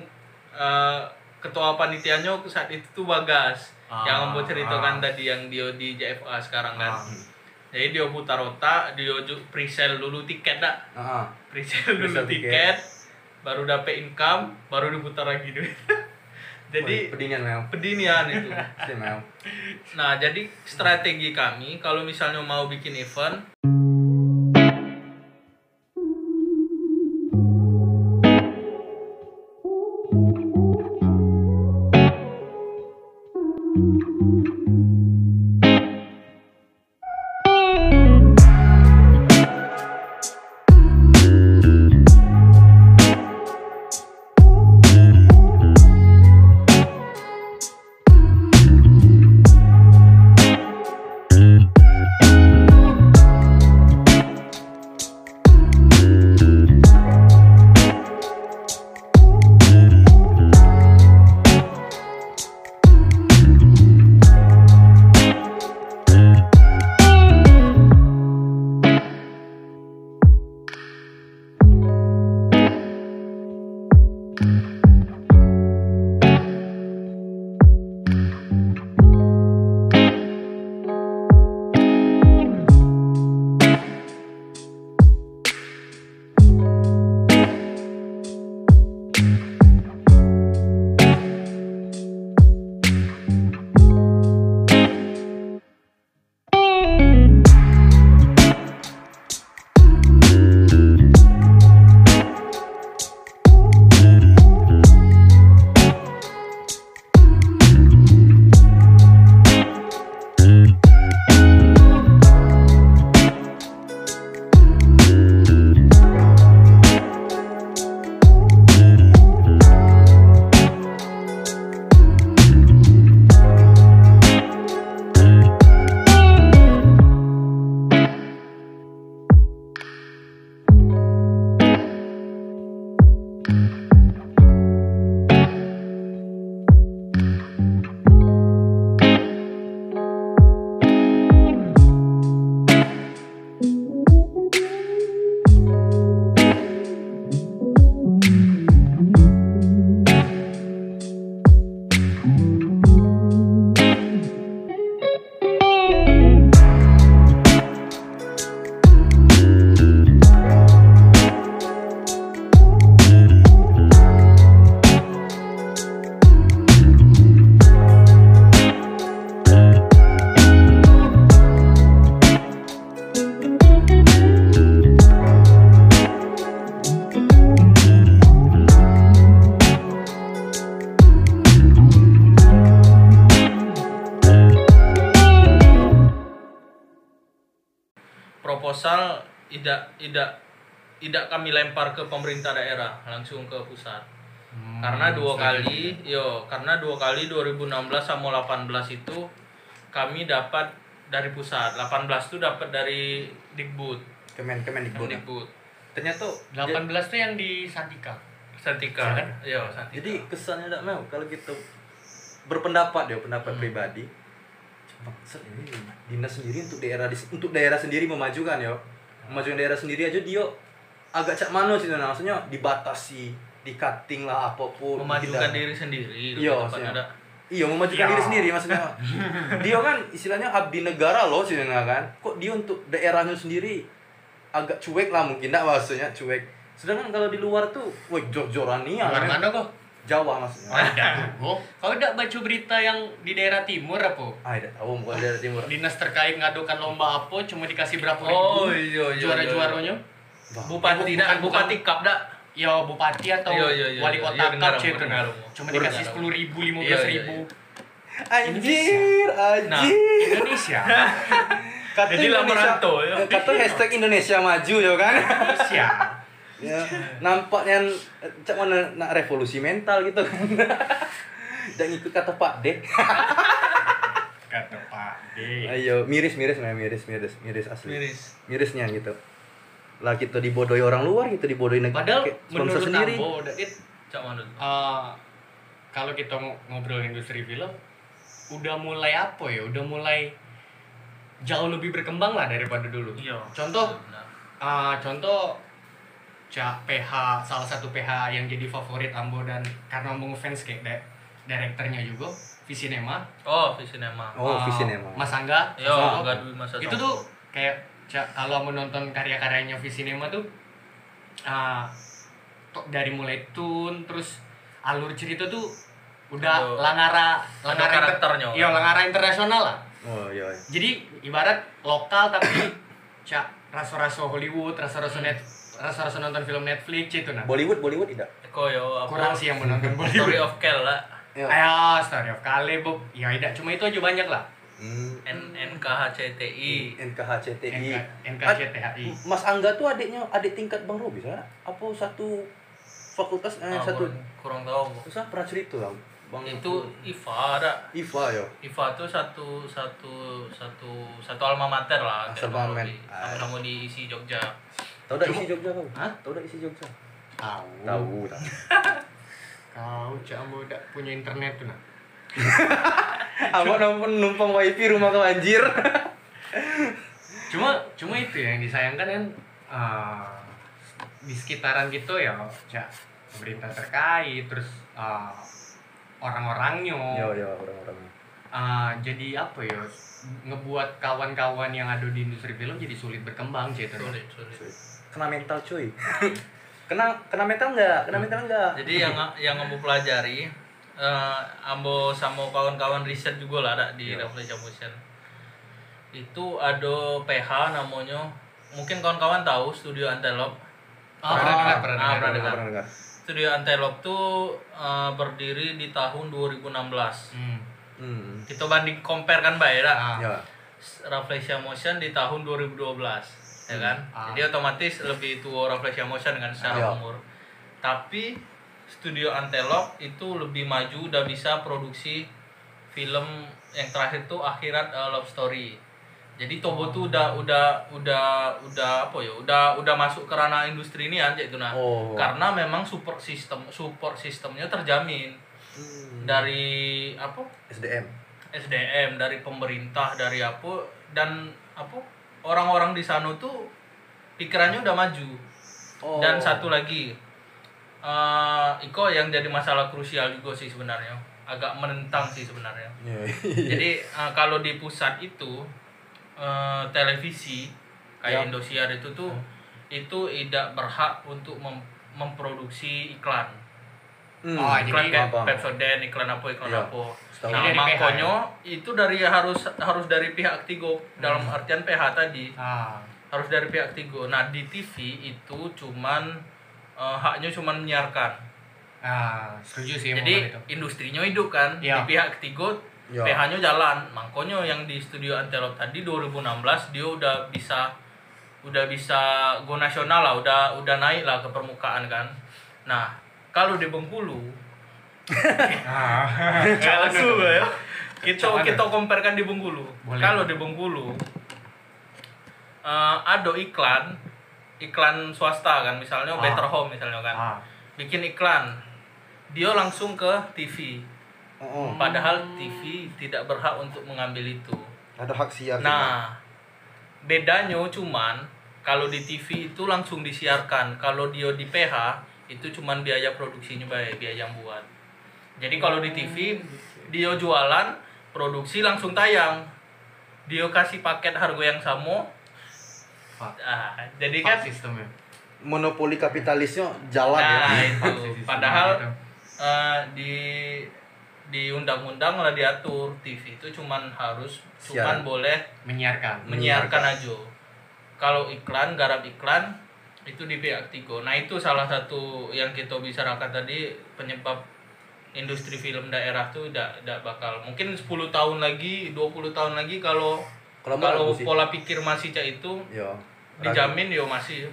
eh, Ketua panitianya saat itu tuh Bagas Ah, Yang mau ceritakan ah. tadi yang dia di JFA sekarang kan Ah. Jadi dia putar otak, dia pre-sale dulu tiket dah Heeh. pre-sale dulu Pre-sale tiket, baru dapet income, baru diputar lagi duit. <laughs> Jadi pedinian memang <laughs> pedinian itu. Nah, jadi strategi kami kalau misalnya mau bikin event tidak tidak kami lempar ke pemerintah daerah langsung ke pusat. Hmm, karena dua kali yo karena dua kali 2016 sama 18 itu kami dapat dari pusat. 18 itu dapat dari Dikbud. Kemen Kemendikbud. Dikbud Ternyata 18 tuh yang di Santika. Santika Kan? yo Santika. Jadi kesannya tidak mau kalau gitu. Berpendapat ya pendapat Hmm. pribadi. Bangsat ini dinas sendiri untuk daerah untuk daerah sendiri memajukan ya memajukan daerah sendiri aja dia agak cak mano sih nah, maksudnya dibatasi di cutting lah apa pun. Memajukan diri sendiri Iya, maksudnya. ada. Iya memajukan Ya. diri sendiri maksudnya. <laughs> Dia kan istilahnya abdi negara loh sih kan. Kok dia untuk daerahnya sendiri agak cuek lah mungkin enggak maksudnya cuek. Sedangkan kalau di luar tuh wah jor-joran nih Luar mana kok? Jawa maksudnya <laughs> Ada. Oh, kau udah baca berita yang di daerah timur apa? ah tidak tahu bukan daerah timur Dinas terkait ngadukan lomba apa cuma dikasih berapa Oh, ribu iya, iya, juara-juaranya? Wah, bupati Bukan- dah bukan- bupati kap dah Ya bupati atau Iya, iya, iya, wali iya. kota Iya, kap cuma dikasih sepuluh ribu, lima Iya, belas iya, ribu. Anjir, Nah, anjir. Indonesia, Kata Jadi Indonesia- ya. Kata hashtag Indonesia maju ya kan. Indonesia. Ya, nampaknya eh, cak mana nak revolusi mental gitu kan. <laughs> Dan ikut kata Pak D. <laughs> Kata Pak D. Ayo, miris miris memang miris miris miris asli. miris Mirisnya gitu. Lah kita dibodohi orang luar, kita dibodohi negara Padahal menurut sendiri. Ambo, udah it cak mana eh, kalau kita ng- ngobrol industri film, udah mulai apa ya? Udah mulai jauh lebih berkembang lah daripada dulu. iya Contoh, Benar. Ah, contoh Cak PH salah satu PH yang jadi favorit Ambo dan karena Ambo ngefans kayak di- direkturnya juga Visinema oh Visinema Oh, Ah, Visinema. Mas Angga yo masa itu tuh kayak Cak kalau menonton karya-karyanya Visinema tuh ah, to- dari mulai tune terus alur cerita tuh udah Ada- langara langara inter- karakternya. iya langara internasional lah Oh iya. iya. jadi ibarat lokal tapi cak rasa-rasa Hollywood rasa-rasa net rasa-rasa nonton film Netflix itu nah Bollywood Bollywood tidak. Eko yo apa kurang sih yang menonton Story Bollywood of Kel lah Ya. Ayo, Story of Kale, Bob. Ya, tidak cuma itu aja banyak lah. Hmm. N NKHCTI NKHCTI. NK, NKCTHI. Mas Angga tuh adiknya adik tingkat Bang Robi sana? Apa satu fakultas eh, Ah, satu kurang, kurang tahu Terus pernah cerita lah Bang itu IFA ada Iva ya. IFA tuh satu satu satu satu alma mater lah alma mater. sama-sama di isi Jogja Tahu dak Cuma- isi Jogja kau? Hah? Tahu dak isi Jogja? Tahu. Tahu. tahu. <laughs> Kau cak mau tidak punya internet tuh nah. <laughs> Aku numpang, numpang wifi rumah kau anjir. <laughs> Cuma cuma itu yang disayangkan kan eh, di sekitaran gitu ya, cak pemerintah terkait terus eh, orang-orangnya Yo yo orang-orang. eh, jadi apa ya ngebuat kawan-kawan yang ada di industri film jadi sulit berkembang gitu sulit sulit Kena mental cuy. <laughs> kena kena mental enggak? Kena mental enggak? jadi yang yang kamu pelajari eh, ambo sama kawan-kawan riset juga lah ada di. Revolution Motion itu ada PH namanya mungkin kawan-kawan tahu studio Antelope Ah, pernah dengar, pernah Ah, dengar, pernah dengar. Pernah dengar. Studio Antelope tuh uh, berdiri di tahun 2016. Hmm. Hmm. Kita banding compare kan Mbak ya, Ah. Ya. Motion di tahun 2012, ya kan? Ah. Jadi otomatis lebih tua Rafflesia Motion kan secara Iya. umur. Tapi Studio Antelope itu lebih maju udah bisa produksi film yang terakhir tuh Akhirat uh, Love Story. jadi Tobo tuh udah udah udah udah apa ya udah udah masuk ke ranah industri ini aja itu nah Oh. karena memang support sistem support sistemnya terjamin Hmm. dari apa SDM. SDM dari pemerintah dari apa dan apa orang-orang di sana tuh pikirannya udah maju Oh. dan satu lagi eh Iko yang jadi masalah krusial juga sih sebenarnya agak menentang sih sebenarnya Iya. jadi eh, kalau di pusat itu eh, televisi kayak Ya. Indosiar itu tuh itu tidak berhak untuk mem- memproduksi iklan Hmm. Oh, jadi iklan kayak paham. Pepsodent iklan apa iklan Ya. apa Setahu nah dari makanya itu dari harus harus dari pihak Tigo dalam Hmm. artian PH tadi. Ah. Harus dari pihak Tigo. Nah di TV itu cuman eh, haknya cuman menyiarkan. Ah setuju sih jadi itu. industrinya hidup kan? Ya. di pihak Tigo Ya. PH-nya jalan. Makanya yang di studio Antelop tadi 2016 dia udah bisa udah bisa go nasional lah. Udah udah naik lah ke permukaan kan. Nah kalau di Bengkulu ah Nggak langsung ya. Kita kita comparekan di Bengkulu. Kalau di Bengkulu eh, ada iklan iklan swasta kan misalnya Ah. Better Home misalnya kan. ah Bikin iklan. Dia langsung ke TV. Oh. Padahal TV tidak berhak untuk mengambil itu. Ada hak siar. Nah, bedanya cuman kalau di TV itu langsung disiarkan. Kalau dia di PH itu cuman biaya produksinya baik, biaya yang buat. Jadi kalau di TV dia jualan, produksi langsung tayang. Dia kasih paket harga yang sama. Ah, jadi kan sistemnya monopoli kapitalisnya jalan nah ya. itu. Padahal eh, di di undang-undang lah diatur TV itu cuman harus cuman Siaran. boleh menyiarkan menyiarkan aja. Kalau iklan, garap iklan itu di pihak Tigo. Nah itu salah satu yang kita bicarakan tadi penyebab industri film daerah tuh tidak tidak bakal mungkin 10 tahun lagi 20 tahun lagi kalau Kalau kalau bagus sih. pola pikir masih cak itu Ya. dijamin yo masih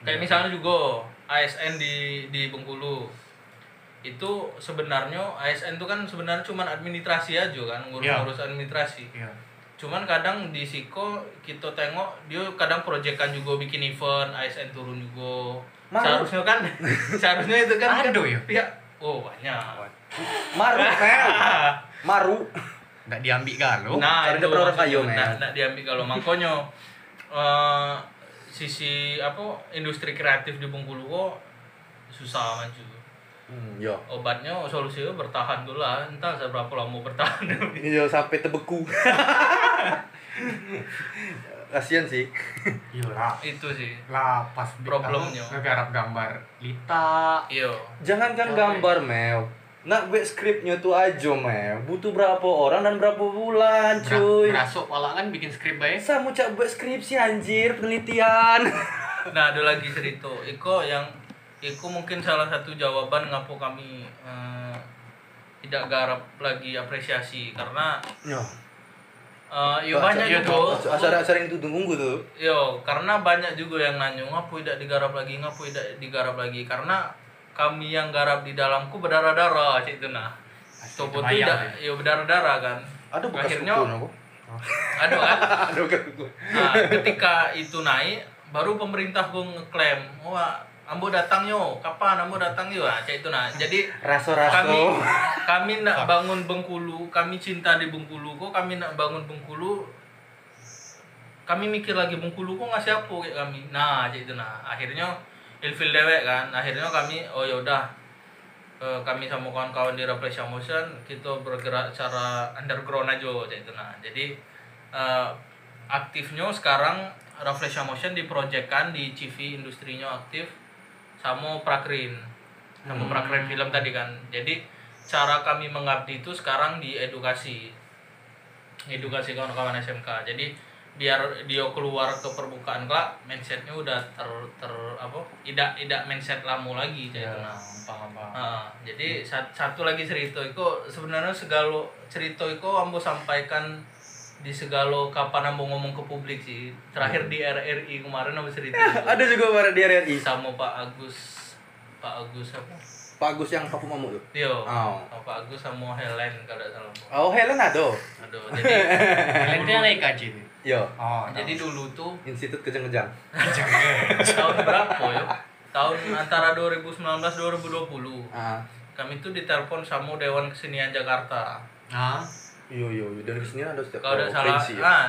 kayak misalnya juga ASN di di Bengkulu itu sebenarnya ASN itu kan sebenarnya cuman administrasi aja kan ngurus-ngurus administrasi iya cuman kadang di Siko kita tengok dia kadang proyekan juga bikin event ASN turun juga Malu. seharusnya kan <laughs> seharusnya itu kan Aduh, ya. Oh banyak Maru, <laughs> Mel. Maru. nggak diambil galau nah Cari itu orang kayu, nah, nah diambil kalau makanya eh, sisi apa industri kreatif di Bengkulu kok susah maju Hmm, ya. obatnya solusinya bertahan dulu lah entah seberapa lama bertahan Iya sampai tebeku. <laughs> Kasian sih. iya lah itu sih lah pas Problemnya. ngegarap gambar Lita iyo Jangankan Oke. gambar, Mel. Nak gue skripnya tuh aja, Mel. Butuh berapa orang dan berapa bulan, cuy. Berasuk malah kan bikin skrip baik Saya mau cak buat skripsi anjir, penelitian. <laughs> nah ada lagi cerita Iko yang Iko mungkin salah satu jawaban ngapo kami eh, tidak garap lagi apresiasi karena Ya. Eh, yo banyak juga Asal sering tuh tunggu tuh. Yo, karena banyak juga yang nanya ngapu tidak digarap lagi, ngapu tidak digarap lagi karena kami yang garap di dalamku berdarah-darah cik itu nah. Topo kebayang tidak, yo berdarah-darah kan. Ada bekas Akhirnya aku. ada kan. <laughs> Ada bekas kuku. Nah, ketika itu naik, baru pemerintah gue ngeklaim, wah, ambo datang yo, kapan ambo datang yo, nah, cik itu nah. Jadi Raso-raso. kami kami nak bangun Bengkulu, kami cinta di Bengkulu kok kami nak bangun Bengkulu kami mikir lagi Bengkulu kok ngasih apa kayak kami? Nah jadi itu nah. Akhirnya ilfil dewek kan. Akhirnya kami oh yaudah eh, kami sama kawan-kawan di Reflection Motion kita bergerak secara underground aja jadi itu nah. Jadi eh, aktifnya sekarang Reflection Motion diprojekkan di CV industrinya aktif sama Prakrin. Sama Hmm. Prakrin film tadi kan. Jadi cara kami mengabdi itu sekarang di edukasi. Edukasi kawan-kawan SMK jadi biar dia keluar ke permukaan kelak mindsetnya udah ter ter apa tidak tidak mindset lama lagi ya jadi nah paham paham Nah, jadi sat- satu lagi cerita. Itu sebenarnya segala cerita itu ambo sampaikan di segala kapan ambo ngomong ke publik sih terakhir di RRI kemarin ambo cerita itu. Ada juga para di RRI. sama Pak Agus Pak Agus apa Pak Pak Agus yang Papu Mamuk tuh. Yo. Oh. Pak Agus sama Helen kalau salah. Oh, Helen ada. Aduh, jadi Kalian tuh yang naik kaji nih. Yo, Oh, jadi dulu tuh Institut Kejang-Kejang. tahun berapa ya? Tahun antara 2019 2020. Ah. Kami tuh ditelepon sama Dewan Kesenian Jakarta. ah, Iya, iya, iya. dari ke sini ada setiap Kalau tidak salah, provinsi ya. ah,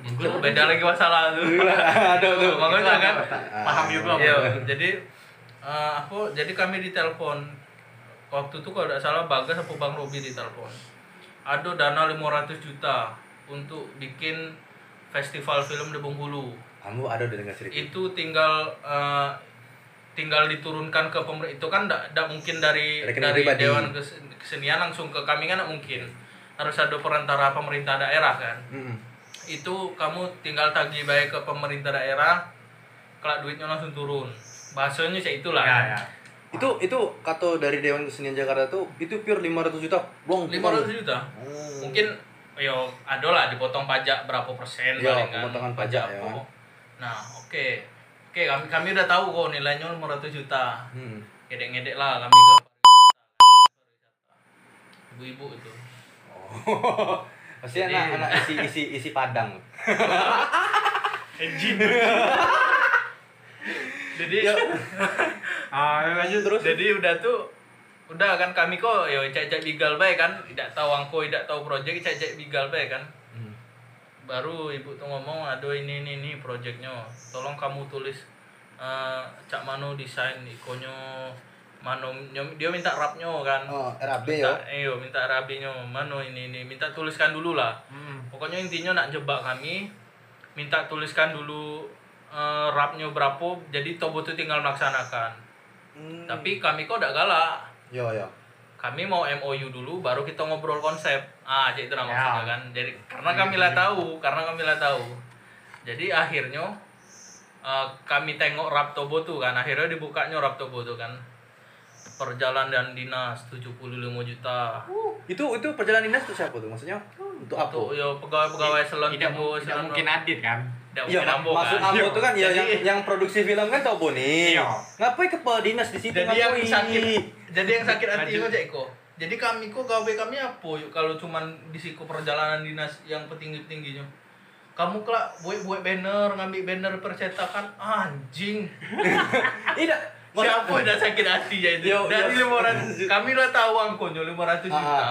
itu beda lagi masalah tuh. <laughs> ada tuh. Makanya kan. paham juga. Iya, jadi eh, aku jadi kami ditelepon waktu itu kalau tidak salah Bagas apa Bang Robi ditelepon. Ada dana 500 juta untuk bikin festival film di Bengkulu. Kamu ada dengar cerita? Itu tinggal eh, tinggal diturunkan ke pemerintah itu kan tidak mungkin dari Rekening dari pribadi. Dewan Kes- Kesenian langsung ke kami kan mungkin harus ada perantara pemerintah daerah kan Mm-mm. itu kamu tinggal tagih baik ke pemerintah daerah kelak duitnya langsung turun bahasanya sih itulah Ya, ya. Itu itu kata dari Dewan Kesenian Jakarta tuh itu pure 500 juta. Blong. 500 juta Oh. mungkin yo ada lah dipotong pajak berapa persen Iya, paling kan pemotongan pajak, ya. apa. nah oke oke kami kami udah tahu kok nilainya 500 juta Hmm. ngedek-ngedek lah kami ke ibu-ibu itu. <laughs> Pasti Jadi- anak-anak isi isi isi Padang. <laughs> jadi <laughs> Ah, lanjut terus. jadi udah tuh udah kan kami kok yo cek-cek bigal baik kan tidak tahu angko tidak tahu proyek cek-cek bigal baik kan Hmm. baru ibu tuh ngomong aduh ini ini ini proyeknya tolong kamu tulis eh, cak mano desain ikonyo mano nyom- dia minta rapnya kan. Oh, RAB ya. minta, iyo minta rabinya mano ini ini minta tuliskan dulu lah. Hmm. pokoknya intinya nak jebak kami minta tuliskan dulu eh, rapnya berapa jadi tobo tuh tinggal melaksanakan. Hmm. tapi kami kok udah galak. Yo yo. kami mau MOU dulu baru kita ngobrol konsep. Ah jadi itu nama Ya. maksudnya kan. Jadi karena kami lah tahu karena kami lah tahu. Jadi akhirnya eh, kami tengok rap tobo tuh kan. Akhirnya dibukanya rap tobo tuh kan perjalanan dinas 75 juta Itu itu perjalanan dinas itu siapa tuh? Maksudnya untuk apa? untuk ya pegawai-pegawai selon tidak, tidak selon- mungkin adit kan tidak Iya, mungkin ambo maksud kan Ambo itu kan ya yang yang produksi film kan tau nih. Iya. Ngapain kepala dinas di situ jadi yang ngapain? sakit jadi yang sakit hati itu Cek, Iko. jadi kami kok gawe kami apa yuk kalau cuman di siku perjalanan dinas yang petinggi tingginya kamu kelak buat buat banner ngambil banner percetakan anjing <laughs> Tidak. Siapa udah sakit hati ya itu Yo, dari lima ratus <laughs> kami lah tahu angkonya lima ratus Ah. juta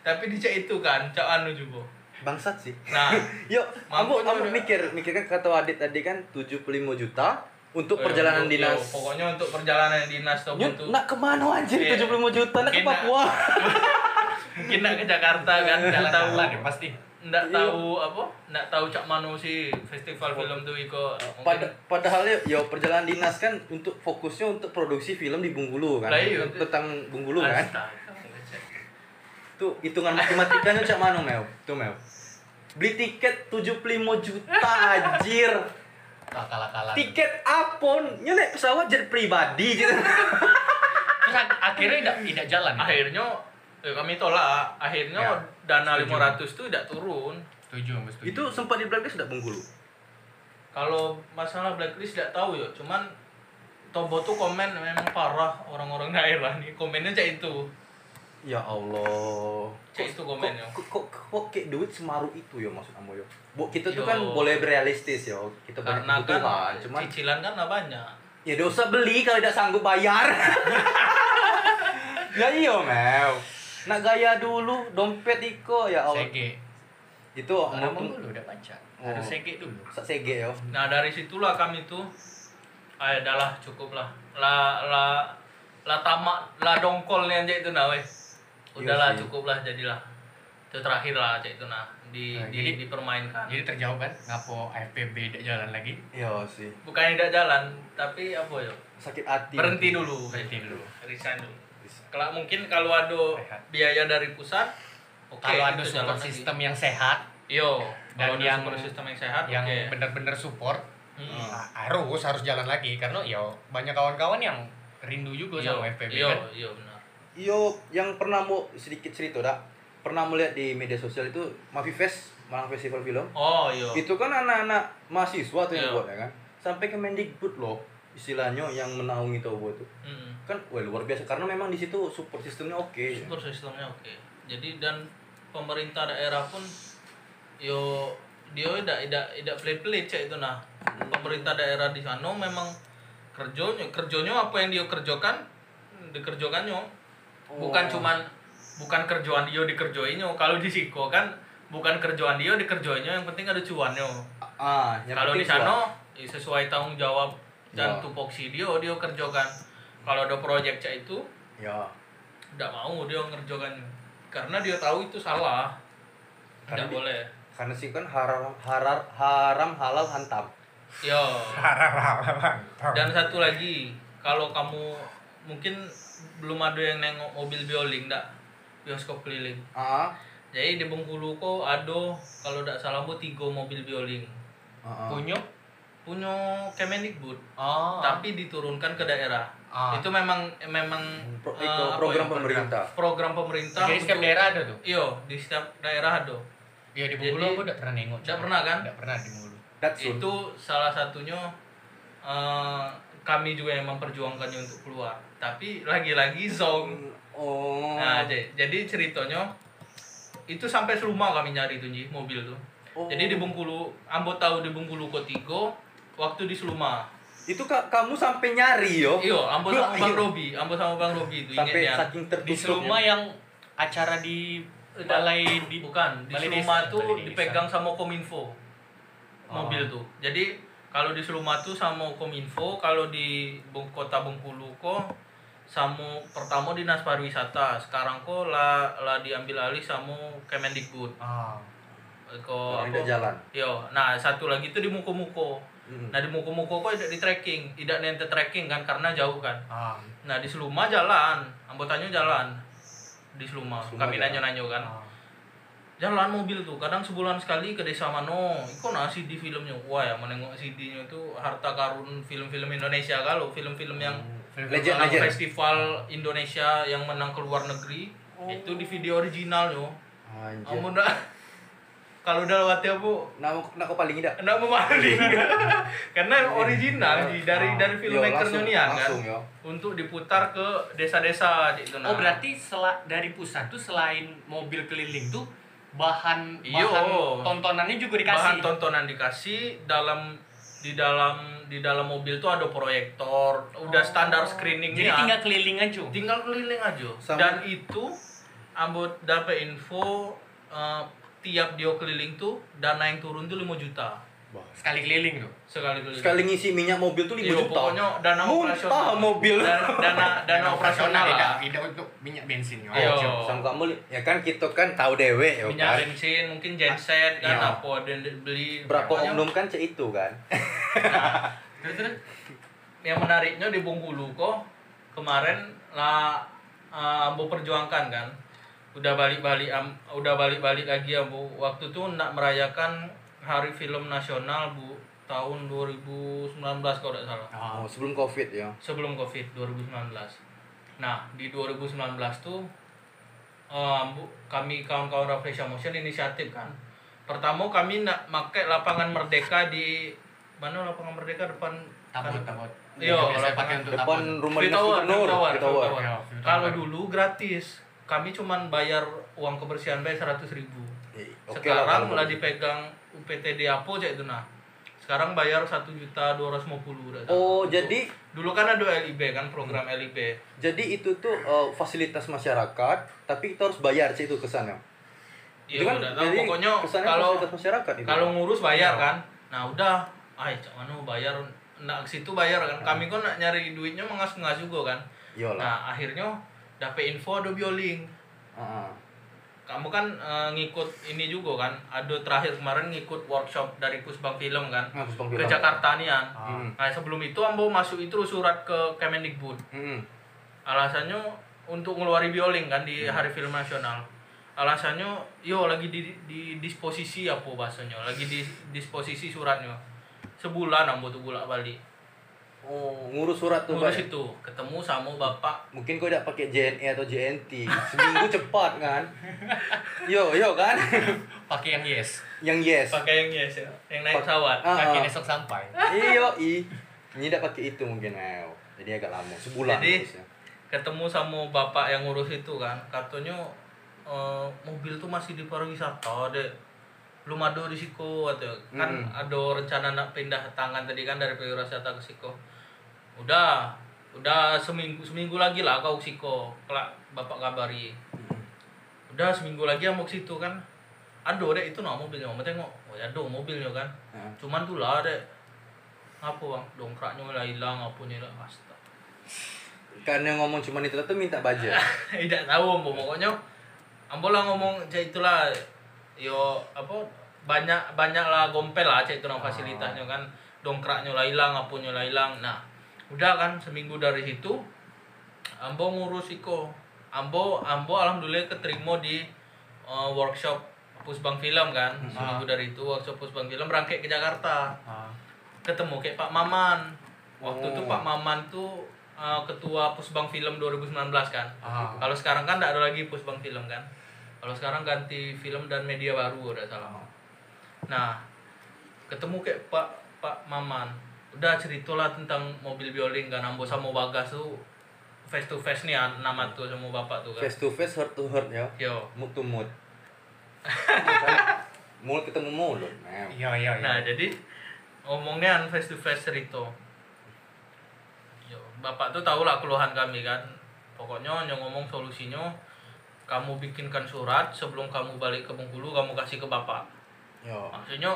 tapi dicek itu kan cak anu juga Bangsat sih. nah <laughs> Yuk, udah- mikir, mikir kan kata Adit tadi kan 75 juta untuk eh, perjalanan untuk- yo, dinas. pokoknya untuk perjalanan dinas tuh Nyut, tuh nak ke mana anjir Iya. 75 juta nak ke Papua. <laughs> mungkin nak ke Jakarta kan nggak tahu ya pasti nggak Iya. tahu apa nggak tahu cak mano sih festival film tuh iko Pada, padahal ya, ya perjalanan dinas kan untuk fokusnya untuk produksi film di Bungkulu kan. Lah iya. Tentang Bungkulu kan. Tuh hitungan matematikanya cak mana Mel? Tuh Mel. Beli tiket 75 juta anjir. kalah-kalah Tiket apon, nyelek pesawat jet pribadi gitu. terus akhirnya tidak tidak jalan ya? akhirnya ya kami tolak akhirnya Ya, dana setuju. 500 tuh tidak turun setuju Mas, setuju Itu sempat di blacklist udah Bungkulu. kalau masalah blacklist tidak tahu ya cuman Tobo tuh komen memang parah orang-orang daerah nih komennya cak itu Ya Allah. Cek itu komennya. Kok, kok, kok, kok kayak duit semaruh itu ya maksud kamu yo. Bu, kita tuh Yo. kan boleh berealistis yo. Kita banyak karena kebutuhan, kan cuman cicilan kan lah banyak ya dosa beli kalau tidak sanggup bayar. <laughs> ya iya, Mel. Nak gaya dulu, dompet iko ya Allah. sege Itu ngomong dulu udah baca Oh. harus sege dulu sak sege yo. Nah dari situlah kami tuh, ah adalah cukup lah, lah lah lah tamak lah dongkol nih aja itu nah wes, udahlah cukup lah jadilah, itu terakhir lah aja itu nah di, Nah, di jadi- dipermainkan. jadi terjawab kan ngapo AFPB tidak jalan lagi Iya sih. Bukan tidak jalan, tapi apa ya? Sakit hati. Berhenti dulu, Berhenti dulu. resign dulu. Kalau mungkin kalau ada biaya dari pusat, oke. kalau ada support jalan lagi. sistem yang sehat Yo, Dan yang- support sistem yang sehat, yang oke. benar-benar support Hmm. harus harus jalan lagi karena ya banyak kawan-kawan yang rindu juga Yo, sama FPB yo, kan yo benar. Yo, yang pernah mau sedikit cerita dak, pernah melihat di media sosial itu Mavi Fest, Malang Festival Film. Oh, yo. Itu kan anak-anak mahasiswa tuh yang Iya. buat ya kan. Sampai ke Mendikbud loh istilahnya yang menaungi Tobo itu. Mm. Kan wah luar biasa. Karena memang di situ support sistemnya oke. Super sistemnya oke. Jadi dan pemerintah daerah pun yo dia tidak tidak tidak pelit pelit cek itu nah. Pemerintah daerah di sana memang kerjonya kerjonya apa yang dia kerjakan dikerjakannya bukan Oh. cuman bukan kerjaan dia dikerjoinnya kalau di Siko kan bukan kerjaan dia dikerjoinnya yang penting ada cuannya ah kalau di sana ya sesuai tanggung jawab dan Ya. tupoksi dia dia kerjakan kalau ada proyek cek itu ya. tidak mau dia ngerjakannya karena dia tahu itu salah. Karena tidak boleh. karena sih kan haram haram haram halal hantam. Yo. <laughs> Dan satu lagi kalau kamu mungkin belum ada yang nengok mobil bioling ndak? Bioskop keliling. Ah. Jadi di Bengkulu kok ada kalau tidak salah bu tiga mobil bioling. Ah, ah. punya? Punya Kemendikbud. Oh tapi diturunkan ke daerah Ah. itu memang memang Pro- eh, itu apa program ya, pemerintah program pemerintah jadi setiap daerah ada tuh iyo di setiap daerah ada Iya di Jadi- Bengkulu aku udah pernah nengok. Nggak pernah kan? Enggak pernah di Bengkulu. Itu salah satunya eh, kami juga yang memperjuangkannya untuk keluar tapi lagi-lagi zong oh nah jadi ceritanya itu sampai serumah kami nyari tuh mobil tuh Oh. jadi di Bengkulu Ambo tahu di Bengkulu Kotigo waktu di Seluma itu ka- kamu sampai nyari yo. Iyo Ambo sama Bang Iya. Robi Ambo sama Bang Robi itu sampai ingetnya. saking Di tertutup Seluma yang acara di balai di bukan di Balai Seluma tuh Balai dipegang sama Kominfo. Oh. mobil tuh. Jadi kalau di Seluma tuh sama Kominfo kalau di kota Bengkulu kok sama pertama dinas pariwisata. Sekarang kok lah lah diambil alih sama Kemendikbud. Ah. kok Orang tidak jalan. Yo nah satu lagi tuh di Muko-Muko Hmm. nah di Muko-Muko kok tidak di tracking tidak nente tracking kan karena jauh kan. Ah. nah di Seluma jalan. Anggotanya jalan. Di Seluma, Seluma kami jalan. nanya-nanya kan. Ah. jalan mobil tuh. Kadang sebulan sekali ke desa mano. Itu nasi di filmnya. Wah ya menengok CD-nya itu harta karun film-film Indonesia kalau film-film yang Hmm. legend legend. festival Indonesia yang menang ke luar negeri itu di video originalnya anjir. Kamu dah kalau udah lewat ya bu nah kau paling tidak Nggak memaling karena original di dari Ah. dari filmmaker langsung, Nian kan langsung yo untuk diputar ke desa-desa gitu nah. Oh berarti sela dari pusat tuh selain mobil keliling tuh bahan Iyo. bahan tontonannya juga dikasih. bahan tontonan dikasih dalam di dalam di dalam mobil tuh ada proyektor udah standar screening Jadi tinggal keliling aja. tinggal keliling aja Sama- dan itu ambut dapat info eh, tiap dia keliling tuh dana yang turun tuh 5 juta. Sekali keliling tuh. sekali keliling sekali ngisi minyak mobil tuh 5 Iya, juta pokoknya dana Muntah operasional mobil dana <laughs> dana, dana operasional tidak lah tidak untuk minyak bensin. Oh, Iya. oke. sama kamu ya kan kita kan tahu dewe ya minyak kan bensin mungkin genset kan Iya. apa dan beli berapa oknum kan cek itu kan Nah, Terus terus. yang menariknya di Bengkulu kok kemarin lah uh, Ambo perjuangkan kan udah balik-balik am, udah balik-balik lagi Ambo waktu itu nak merayakan Hari Film Nasional Bu tahun 2019 kalau tidak salah. Oh. oh, sebelum covid ya. Sebelum Covid 2019 nah di 2019 tuh eh, Ambo kami kawan-kawan Refresh Motion inisiatif kan. Pertama kami nak pakai lapangan Merdeka di mana lapangan Merdeka? Depan Tabut tabut. Iya, lapangan. untuk depan rumah dinas tower, gubernur. Iya. Kalau dulu gratis, kami cuman bayar uang kebersihan bayar seratus ribu. Eh, oke Sekarang kalau lah begitu. dipegang UPTD Apo aja itu nah. Sekarang bayar satu juta dua ratus lima puluh. oh jadi dulu kan ada LIB kan program LIB. jadi itu tuh eh, fasilitas masyarakat tapi kita harus bayar sih itu kesannya Iya, Itu kan udah jadi pokoknya kalau fasilitas masyarakat itu kalau ngurus bayar Iya. kan. Nah udah, ay cak mana bayar, nak ke situ bayar kan. Kami kan nyari duitnya mengas-ngas juga kan. Iyalah. Nah akhirnya dapet info ada bioling. Heeh. kamu kan eh, ngikut ini juga kan ada terakhir kemarin ngikut workshop dari Pusbang Film kan Nah, Pusbang ke Film. Jakarta nih kan Ah. Hmm. nah sebelum itu ambo masuk itu surat ke Kemendikbud Hmm. alasannya untuk ngeluarin bioling kan di Hari Film Nasional alasannya yo lagi di, di disposisi apa bahasanya lagi di disposisi suratnya sebulan ambo tuh bolak balik Oh, ngurus surat tuh, ngurus Pak. itu ketemu sama bapak Mungkin kau tidak pakai JNE atau JNT. Seminggu cepat kan? Yo, yo kan? Pakai yang yes. Yang yes. pakai yang yes ya yang naik pesawat Ah, Pakai ah. besok sampai. Iyo, i. Ini tidak pakai itu mungkin, Ayo. Jadi agak lama, sebulan Jadi, ngurusnya. ketemu sama bapak yang ngurus itu kan katanya eh, mobil tuh masih di pariwisata deh belum ada di Siko atau kan Mm. ada rencana nak pindah tangan tadi kan dari pariwisata ke Siko udah udah seminggu seminggu lagi lah kau Siko kelak bapak kabari. Udah seminggu lagi mau ke situ kan. Aduh deh itu nah mobilnya mau tengok. Oh ya aduh mobilnya kan. Nah, cuman tuh lah deh apa bang? Dongkraknya lah hilang apa nih lah astaga. Kan yang ngomong cuma itu tuh minta budget. <laughs> Tidak tahu ambo pokoknya ambo lah ngomong cak itulah yo apa banyak banyak lah gompel lah cak itu nang fasilitasnya kan. Dongkraknya lah hilang apunya lah hilang. Nah udah kan seminggu dari situ ambo ngurus iko. Ambo ambo alhamdulillah keterima di eh, workshop pusbang film kan. Seminggu dari itu workshop pusbang film berangkat ke Jakarta. Ah. ketemu kayak Pak Maman. Waktu itu Oh. Pak Maman tuh uh, ketua Pusbang Film 2019 kan. Ah. kalau sekarang kan tidak ada lagi Pusbang Film kan. Kalau sekarang ganti film dan media baru udah salah. Nah ketemu kayak Pak Pak Maman udah ceritalah tentang mobil bioling kan ambo sama Bagas tuh face to face nih ah, nama tuh sama bapak tuh kan face to face heart to heart ya yo mood to mood <laughs> mulut ketemu mulut mem Iya iya iya. Nah, jadi ngomongnya kan face to face cerita. Yo, Bapak tuh tahu lah keluhan kami kan. Pokoknya yang ngomong solusinya kamu bikinkan surat sebelum kamu balik ke Bengkulu kamu kasih ke Bapak. yo Maksudnya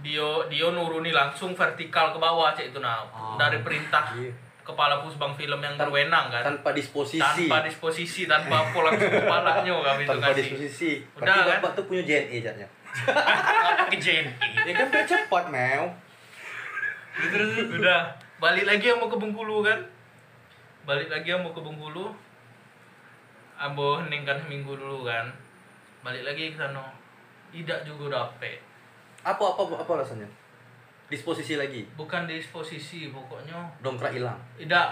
dia dia nuruni langsung vertikal ke bawah cek itu nah Oh. dari perintah Iya. kepala pusbang film yang Tan- berwenang kan? tanpa disposisi. Tanpa disposisi tanpa langsung kepalanya kami itu tanpa disposisi. Udah, berarti kan? bapak tuh punya JNE jatnya <laughs> ke JNE. ya kan biar cepat mew terus udah. Balik lagi yang mau ke Bengkulu kan? Balik lagi yang mau ke Bengkulu ambo hening kan seminggu dulu kan? Balik lagi ke sana. Tidak juga dapet apa apa apa alasannya? Disposisi lagi? Bukan disposisi pokoknya dongkrak hilang? Tidak.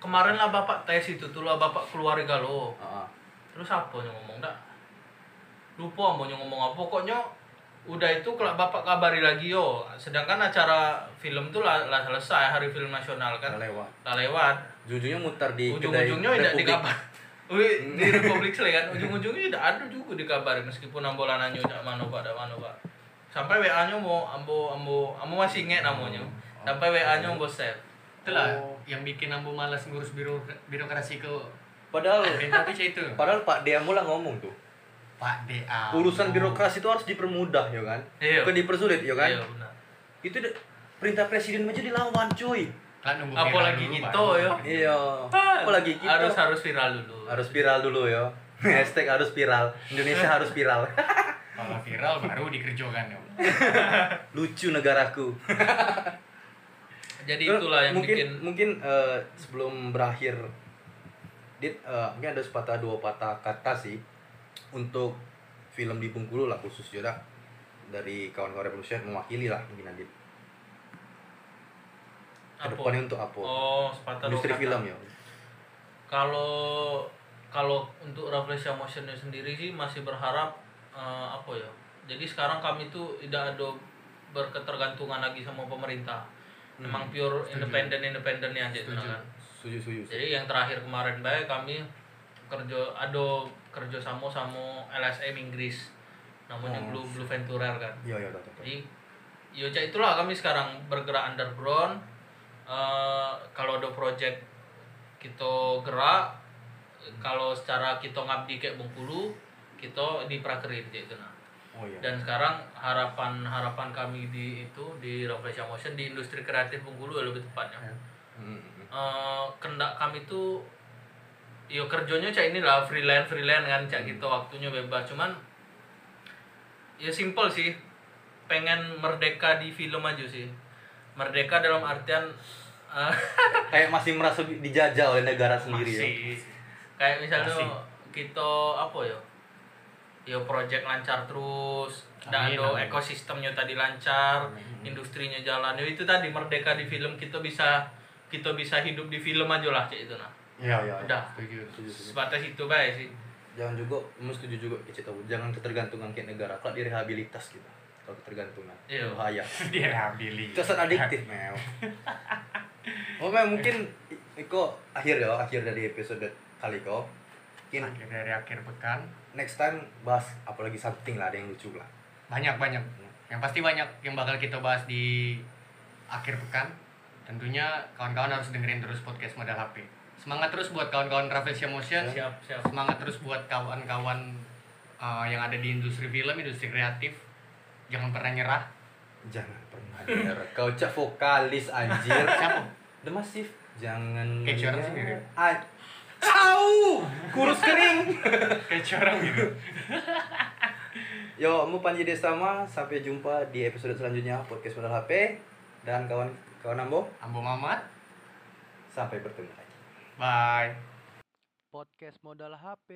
Kemarin lah bapak tes itu tuh lah bapak keluarga lo. Ah, ah. terus apa yang ngomong dak? Lupa mau ngomong apa. Pokoknya udah itu kalau bapak kabari lagi yo. Sedangkan acara film tuh lah, lah selesai hari film nasional kan. Lewat. Lah lewat. Ujungnya mutar di ujung-ujungnya tidak dikabar. <laughs> Di Republik Sele kan. <laughs> Ujung-ujungnya tidak ada juga dikabari meskipun ambo lah nanya dak mana pak dak mana pak sampai WA nya mau ambo ambo ambo masih inget namanya. Sampai WA nya ambo save Itulah Oh. yang bikin ambo malas ngurus biro birokrasi ke padahal cak itu. padahal Pak Dea mula ngomong tuh. Pak DA. urusan birokrasi itu harus dipermudah ya kan? Iya. bukan dipersulit ya kan? Iya benar. Itu de- perintah presiden aja dilawan cuy. Kan nunggu apalagi gitu ya? Iya. Apalagi kita harus harus viral dulu. Harus viral dulu ya. <laughs> Hashtag harus viral. Indonesia harus viral <laughs> Kalau viral baru dikerjakan ya. <laughs> lucu negaraku jadi Terus itulah yang mungkin bikin mungkin eh, sebelum berakhir dit eh, mungkin ada sepatah dua patah kata sih untuk film di Bengkulu lah khusus ya dari kawan-kawan revolusi mewakili lah mungkin Adit apa? ke depannya untuk apa oh sepatah dua industri kata. film ya kalau kalau untuk Rafflesia Motionnya sendiri sih masih berharap eh, apa ya? Jadi sekarang kami tuh tidak ada berketergantungan lagi sama pemerintah. Memang pure independen independen aja itu Setuju. kan setuju setuju. Jadi yang terakhir kemarin baik kami kerja ada kerja sama sama LSM Inggris. Namanya Oh. Blue Blue Venturer kan. Iya iya jadi ya itulah kami sekarang bergerak underground. Eh, kalau ada project kita gerak kalau secara kita ngabdi kayak Bengkulu kita di prakerin gitu nah. Oh iya. Dan sekarang harapan harapan kami di itu di Rafflesia Motion di industri kreatif Bengkulu ya lebih tepatnya. Hmm, hmm, Eh, kendak kami tuh yo kerjanya cak ini lah freelance freelance kan cak gitu waktunya bebas. Cuman ya simple sih pengen merdeka di film aja sih. Merdeka dalam artian eh, <laughs> kayak masih merasa dijajah oleh negara sendiri ya. Masih. kayak misalnya Masih. kita apa ya ya project lancar terus dan Amin, amin. ekosistemnya tadi lancar industrinya jalan ya itu tadi merdeka di film kita bisa kita bisa hidup di film aja lah cak itu nah iya iya iya. udah Setuju. Setuju, setuju. sebatas itu baik sih jangan juga mus setuju juga kita tahu jangan ketergantungan kayak negara kalau direhabilitas gitu kalau ketergantungan Iya. bahaya <laughs> Direhabilitasi. kesan adiktif mel <laughs> oh mel mungkin Iko akhir ya, akhir dari episode kali kok. Mungkin akhir dari akhir pekan next time bahas apalagi something lah ada yang lucu lah. banyak banyak yang pasti banyak yang bakal kita bahas di akhir pekan tentunya kawan-kawan harus dengerin terus podcast modal HP semangat terus buat kawan-kawan Rafflesia Motion siap siap semangat terus buat kawan-kawan uh, yang ada di industri film industri kreatif jangan pernah nyerah Jangan pernah nyerah. Kau cak vokalis anjir. <laughs> siapa The Massive. Jangan Kayak suara sendiri. Ah, Au! Kurus kering. kayak curang gitu Yo, mu Panji Destama, sampai jumpa di episode selanjutnya podcast modal HP dan kawan kawan Ambo. Ambo Mamat Sampai bertemu lagi. bye Podcast modal HP.